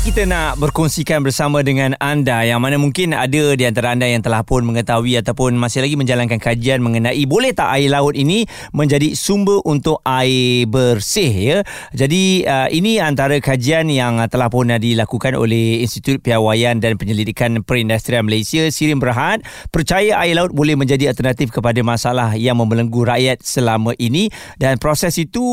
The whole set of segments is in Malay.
kita nak berkongsikan bersama dengan anda yang mana mungkin ada di antara anda yang telah pun mengetahui ataupun masih lagi menjalankan kajian mengenai boleh tak air laut ini menjadi sumber untuk air bersih ya. Jadi uh, ini antara kajian yang telah pun dilakukan oleh Institut Piawaian dan Penyelidikan Perindustrian Malaysia Sirim Berhad percaya air laut boleh menjadi alternatif kepada masalah yang membelenggu rakyat selama ini dan proses itu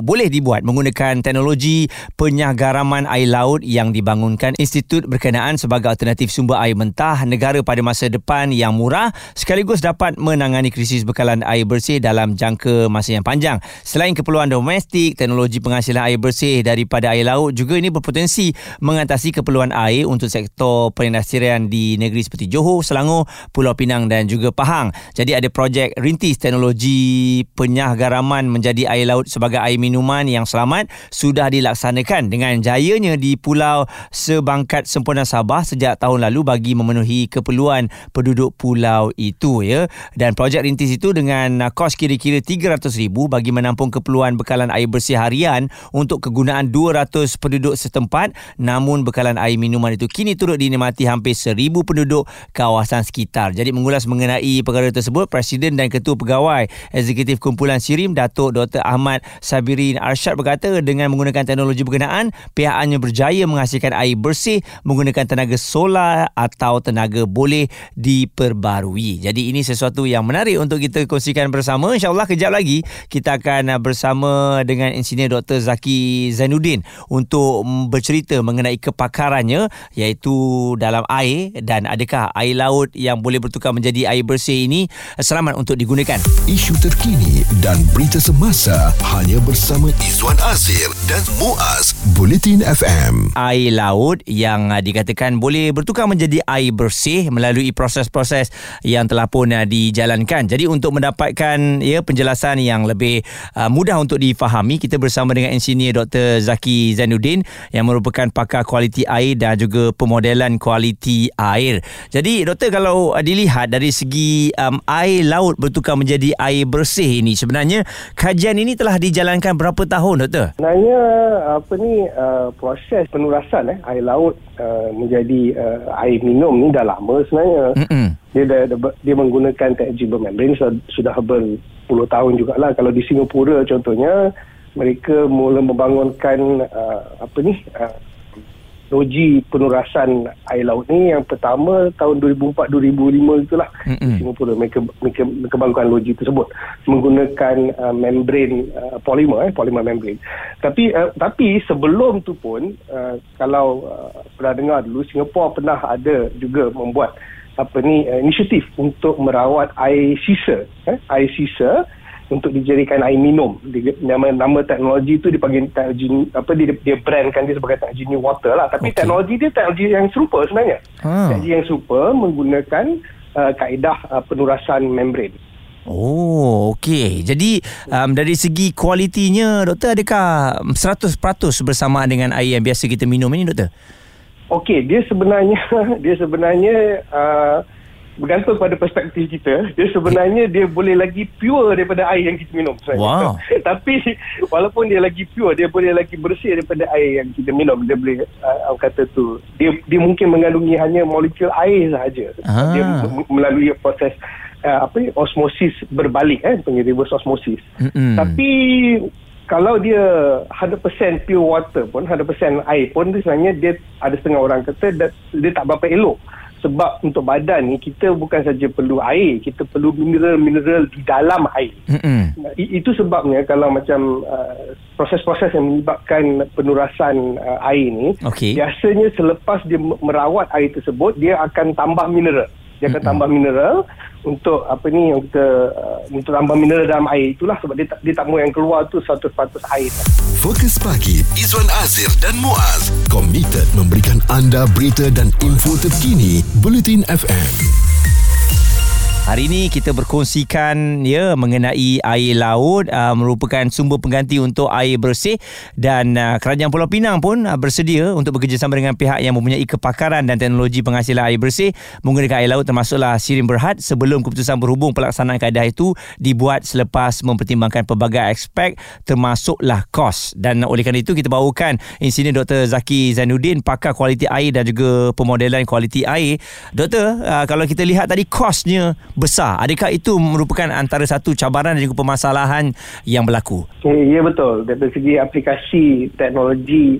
boleh dibuat menggunakan teknologi penyagaraman air laut yang dibangunkan institut berkenaan sebagai alternatif sumber air mentah negara pada masa depan yang murah sekaligus dapat menangani krisis bekalan air bersih dalam jangka masa yang panjang. Selain keperluan domestik, teknologi penghasilan air bersih daripada air laut juga ini berpotensi mengatasi keperluan air untuk sektor perindustrian di negeri seperti Johor, Selangor, Pulau Pinang dan juga Pahang. Jadi ada projek rintis teknologi penyahgaraman menjadi air laut sebagai air minuman yang selamat sudah dilaksanakan dengan jayanya di Pulau Pulau Sebangkat Sempurna Sabah sejak tahun lalu bagi memenuhi keperluan penduduk pulau itu ya. Dan projek rintis itu dengan kos kira-kira RM300,000 bagi menampung keperluan bekalan air bersih harian untuk kegunaan 200 penduduk setempat namun bekalan air minuman itu kini turut dinikmati hampir 1000 penduduk kawasan sekitar. Jadi mengulas mengenai perkara tersebut Presiden dan Ketua Pegawai Eksekutif Kumpulan Sirim Datuk Dr. Ahmad Sabirin Arsyad berkata dengan menggunakan teknologi berkenaan pihaknya berjaya menghasilkan air bersih menggunakan tenaga solar atau tenaga boleh diperbarui. Jadi ini sesuatu yang menarik untuk kita kongsikan bersama. InsyaAllah kejap lagi kita akan bersama dengan engineer Dr. Zaki Zainuddin untuk bercerita mengenai kepakarannya iaitu dalam air dan adakah air laut yang boleh bertukar menjadi air bersih ini selamat untuk digunakan. Isu terkini dan berita semasa hanya bersama Izwan Azir dan Muaz Bulletin FM air laut yang uh, dikatakan boleh bertukar menjadi air bersih melalui proses-proses yang telah pun uh, dijalankan. Jadi untuk mendapatkan ya penjelasan yang lebih uh, mudah untuk difahami, kita bersama dengan engineer Dr. Zaki Zainuddin yang merupakan pakar kualiti air dan juga pemodelan kualiti air. Jadi doktor kalau uh, dilihat dari segi um, air laut bertukar menjadi air bersih ini sebenarnya kajian ini telah dijalankan berapa tahun doktor? Sebenarnya apa ni uh, proses penurunan pengurasan eh air laut uh, menjadi uh, air minum ni dah lama sebenarnya. Mm-hmm. Dia dah, dah, dia menggunakan teknologi bermembran sudah, sudah berpuluh tahun jugalah kalau di Singapura contohnya mereka mula membangunkan uh, apa ni uh, teknologi penurasan air laut ni yang pertama tahun 2004-2005 itulah mm-hmm. Singapura mereka, mereka kembangkan logi tersebut menggunakan uh, membran uh, polimer eh, polimer membran tapi uh, tapi sebelum tu pun uh, kalau uh, pernah dengar dulu Singapura pernah ada juga membuat apa ni uh, inisiatif untuk merawat air sisa eh, air sisa untuk dijadikan air minum. Dia, nama nama teknologi itu dipanggil teknologi apa dia dia brandkan dia sebagai teknologi new water lah. Tapi okay. teknologi dia teknologi yang serupa sebenarnya. Hmm. Teknologi yang serupa menggunakan uh, kaedah uh, penurasan membran. Oh, okey. Jadi um, dari segi kualitinya doktor adakah 100% bersamaan dengan air yang biasa kita minum ini doktor? Okey, dia sebenarnya dia sebenarnya uh, bergantung pada perspektif kita dia sebenarnya dia boleh lagi pure daripada air yang kita minum wow. tapi walaupun dia lagi pure dia boleh lagi bersih daripada air yang kita minum dia boleh uh, kata tu dia dia mungkin mengandungi hanya molekul air sahaja ah. dia melalui proses uh, apa ni osmosis berbalik eh panggil reverse osmosis mm-hmm. tapi kalau dia 100% pure water pun 100% air pun dia sebenarnya dia ada setengah orang kata dia, dia tak berapa elok sebab untuk badan ni kita bukan saja perlu air kita perlu mineral-mineral di dalam air mm-hmm. itu sebabnya kalau macam uh, proses-proses yang menyebabkan penurasan uh, air ni okay. biasanya selepas dia merawat air tersebut dia akan tambah mineral dia akan tambah mineral untuk apa ni yang kita uh, untuk tambah mineral dalam air itulah sebab dia, dia tak mau yang keluar tu 100% air. Fokus pagi Izwan Azir dan Muaz komited memberikan anda berita dan info terkini Bulletin FM. Hari ini kita berkongsikan ya mengenai air laut uh, merupakan sumber pengganti untuk air bersih dan uh, Kerajaan Pulau Pinang pun uh, bersedia untuk bekerjasama dengan pihak yang mempunyai kepakaran dan teknologi penghasilan air bersih menggunakan air laut termasuklah Sirim Berhad sebelum keputusan berhubung pelaksanaan kaedah itu dibuat selepas mempertimbangkan pelbagai aspek termasuklah kos dan oleh kerana itu kita bawakan insiden Dr. Zaki Zainuddin pakar kualiti air dan juga pemodelan kualiti air. Doktor, uh, kalau kita lihat tadi kosnya besar. Adakah itu merupakan antara satu cabaran dan juga permasalahan yang berlaku? Ya, ya betul. Dari segi aplikasi teknologi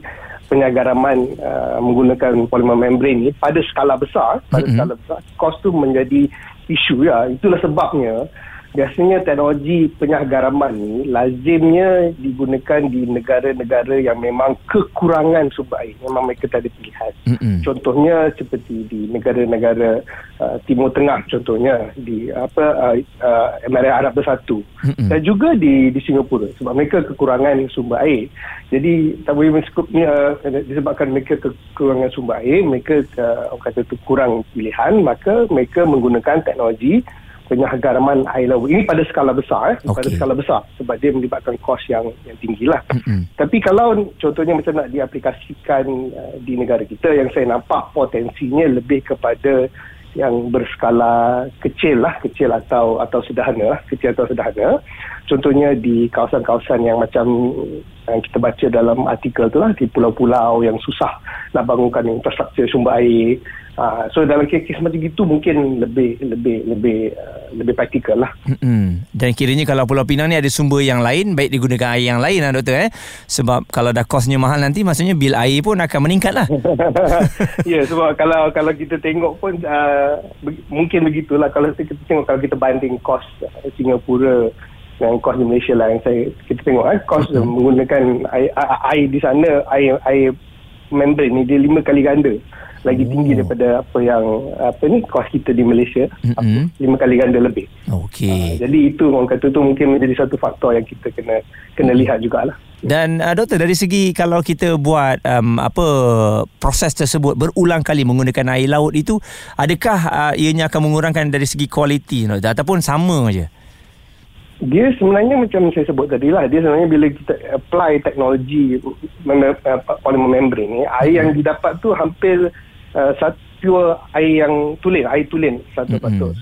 penyagaraman uh, menggunakan polymer membrane ini pada skala besar, pada mm-hmm. skala besar, kos tu menjadi isu ya. Itulah sebabnya biasanya teknologi penyagaraman ni lazimnya digunakan di negara-negara yang memang kekurangan sumber air memang mereka tak ada pilihan mm-hmm. contohnya seperti di negara-negara uh, timur tengah contohnya di apa uh, uh, Emirat Arab Bersatu mm-hmm. dan juga di di Singapura sebab mereka kekurangan sumber air jadi tak boleh uh, disebabkan mereka kekurangan sumber air mereka uh, kata tu kurang pilihan maka mereka menggunakan teknologi penyahgaraman air laut. Ini pada skala besar, eh? okay. pada skala besar sebab dia melibatkan kos yang yang tinggi lah. Mm-hmm. Tapi kalau contohnya macam nak diaplikasikan uh, di negara kita yang saya nampak potensinya lebih kepada yang berskala kecil lah, kecil atau atau sederhana lah, kecil atau sederhana. Contohnya di kawasan-kawasan yang macam yang kita baca dalam artikel tu lah, di pulau-pulau yang susah nak bangunkan infrastruktur sumber air, Uh, so dalam kes-kes macam itu mungkin lebih lebih lebih uh, lebih praktikal lah. Mm-hmm. Dan kiranya kalau Pulau Pinang ni ada sumber yang lain, baik digunakan air yang lain lah doktor eh. Sebab kalau dah kosnya mahal nanti, maksudnya bil air pun akan meningkat lah. ya yeah, sebab kalau kalau kita tengok pun uh, mungkin begitulah kalau kita tengok kalau kita banding kos Singapura dengan kos di Malaysia lah yang saya kita tengok eh kos mm-hmm. menggunakan air, air di sana air air membrane ni dia lima kali ganda lagi tinggi oh. daripada apa yang apa ni kos kita di Malaysia mm-hmm. lima kali ganda lebih. Okey. Uh, jadi itu orang kata tu mungkin menjadi satu faktor yang kita kena kena lihat jugalah. Dan uh, doktor dari segi kalau kita buat um, apa proses tersebut berulang kali menggunakan air laut itu adakah uh, ianya akan mengurangkan dari segi kualiti ataupun sama aja? Dia sebenarnya macam saya sebut tadi lah dia sebenarnya bila kita apply teknologi uh, polymer membrane ni air yang didapat tu hampir uh, pure air yang tulen, air tulen 100%. Mm-hmm.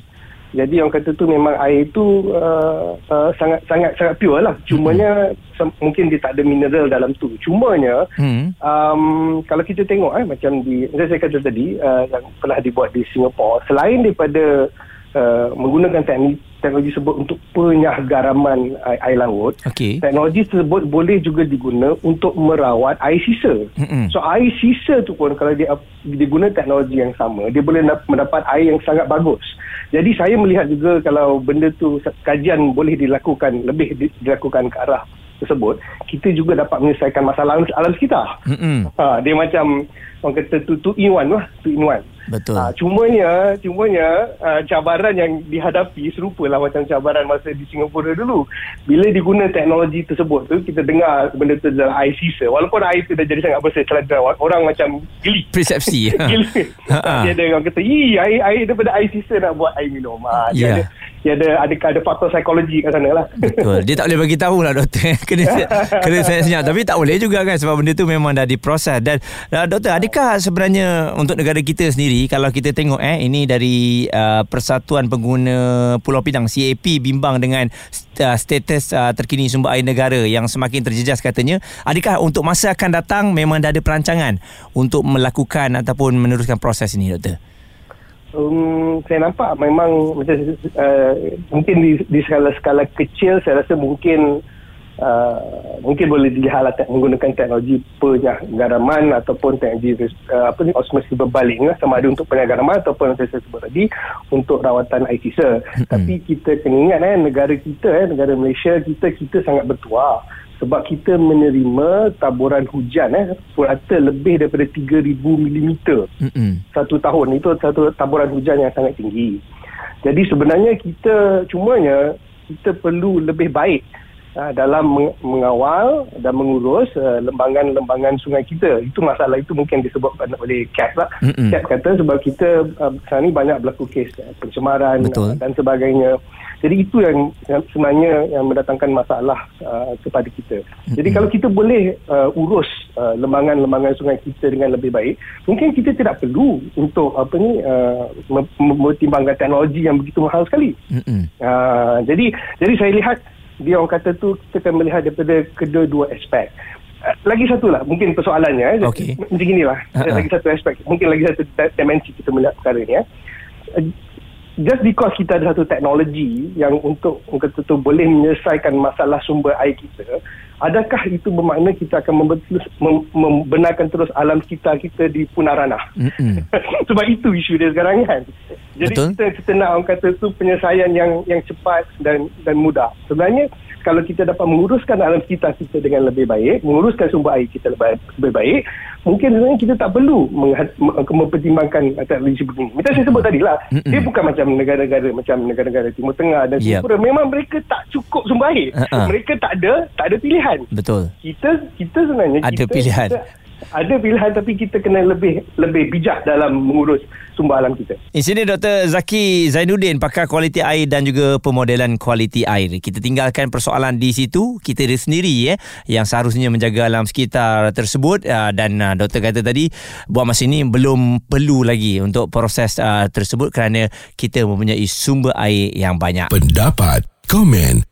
Jadi orang kata tu memang air tu uh, uh, sangat sangat sangat pure lah. Cumanya mm-hmm. mungkin dia tak ada mineral dalam tu. Cumanya mm-hmm. um, kalau kita tengok eh macam di saya kata tadi uh, yang pernah dibuat di Singapura selain daripada uh, menggunakan teknik teknologi tersebut untuk penyahgaraman air, air laut. Okay. Teknologi tersebut boleh juga diguna untuk merawat air sisa. Mm-hmm. So air sisa tu pun kalau dia diguna teknologi yang sama, dia boleh mendapat air yang sangat bagus. Jadi saya melihat juga kalau benda tu kajian boleh dilakukan lebih dilakukan ke arah tersebut, kita juga dapat menyelesaikan masalah alam sekitar. Mm-hmm. Ha, dia macam orang kata tu two in one lah, two in one. Betul. Ha, cumanya, cumanya uh, cabaran yang dihadapi serupalah macam cabaran masa di Singapura dulu. Bila diguna teknologi tersebut tu, kita dengar benda tu dalam air sisa. Walaupun air tu dah jadi sangat bersih, orang macam geli. Persepsi. geli. Dia ada orang kata, air, air daripada air sisa nak buat air minum. Ha, dia yeah. ada, dia ada, ada, ada faktor psikologi kat sana lah. Betul. Dia tak boleh bagi tahu lah doktor. kena, kena saya senyap. Tapi tak boleh juga kan sebab benda tu memang dah diproses. Dan uh, doktor, adakah sebenarnya untuk negara kita sendiri kalau kita tengok eh ini dari uh, Persatuan Pengguna Pulau Pinang CAP bimbang dengan uh, status uh, terkini sumber air negara yang semakin terjejas katanya adakah untuk masa akan datang memang dah ada perancangan untuk melakukan ataupun meneruskan proses ini doktor um, saya nampak memang macam uh, mungkin di, di skala-skala kecil saya rasa mungkin Uh, mungkin boleh dilihat lah menggunakan teknologi penyagaraman ataupun teknologi uh, apa ni osmosis berbaling lah, sama ada untuk penyagaraman ataupun yang saya sebut tadi untuk rawatan air sisa. Mm-hmm. Tapi kita kena ingat eh, negara kita, eh, negara Malaysia kita kita sangat bertuah sebab kita menerima taburan hujan eh purata lebih daripada 3000 mm satu tahun itu satu taburan hujan yang sangat tinggi. Jadi sebenarnya kita cumanya kita perlu lebih baik dalam mengawal dan mengurus uh, lembangan-lembangan sungai kita. Itu masalah itu mungkin disebabkan oleh CAP lah. Mm-hmm. CAP kata sebab kita uh, sekarang ni banyak berlaku kes uh, pencemaran uh, dan sebagainya. Jadi itu yang, yang sebenarnya yang mendatangkan masalah uh, kepada kita. Mm-hmm. Jadi kalau kita boleh uh, urus uh, lembangan-lembangan sungai kita dengan lebih baik, mungkin kita tidak perlu untuk apa ni uh, mempertimbangkan teknologi yang begitu mahal sekali. Mm-hmm. Uh, jadi jadi saya lihat dia orang kata tu kita akan melihat daripada kedua-dua aspek. Eh, lagi satu lah mungkin persoalannya eh. okay. macam inilah uh-huh. lagi satu aspek mungkin lagi satu dimensi kita melihat perkara ni eh. just because kita ada satu teknologi yang untuk kata tu boleh menyelesaikan masalah sumber air kita adakah itu bermakna kita akan membenarkan terus alam sekitar kita di punarana mm-hmm. sebab itu isu dia sekarang kan jadi Betul. kita kita nak orang kata tu penyelesaian yang yang cepat dan dan mudah sebenarnya kalau kita dapat menguruskan alam sekitar kita dengan lebih baik, menguruskan sumber air kita lebih, lebih baik, mungkin sebenarnya kita tak perlu mempertimbangkan teknologi begini. Macam saya sebut tadi lah, dia bukan macam negara-negara macam negara-negara Timur Tengah dan yep. Singapura. Memang mereka tak cukup sumber air. Uh-uh. Mereka tak ada tak ada pilihan. Betul. Kita kita sebenarnya ada kita, pilihan. Kita, ada pilihan tapi kita kena lebih lebih bijak dalam mengurus sumber alam kita. Di sini Dr. Zaki Zainuddin pakar kualiti air dan juga pemodelan kualiti air. Kita tinggalkan persoalan di situ, kita sendiri eh yang seharusnya menjaga alam sekitar tersebut uh, dan uh, doktor kata tadi buat masa ini belum perlu lagi untuk proses uh, tersebut kerana kita mempunyai sumber air yang banyak. Pendapat, komen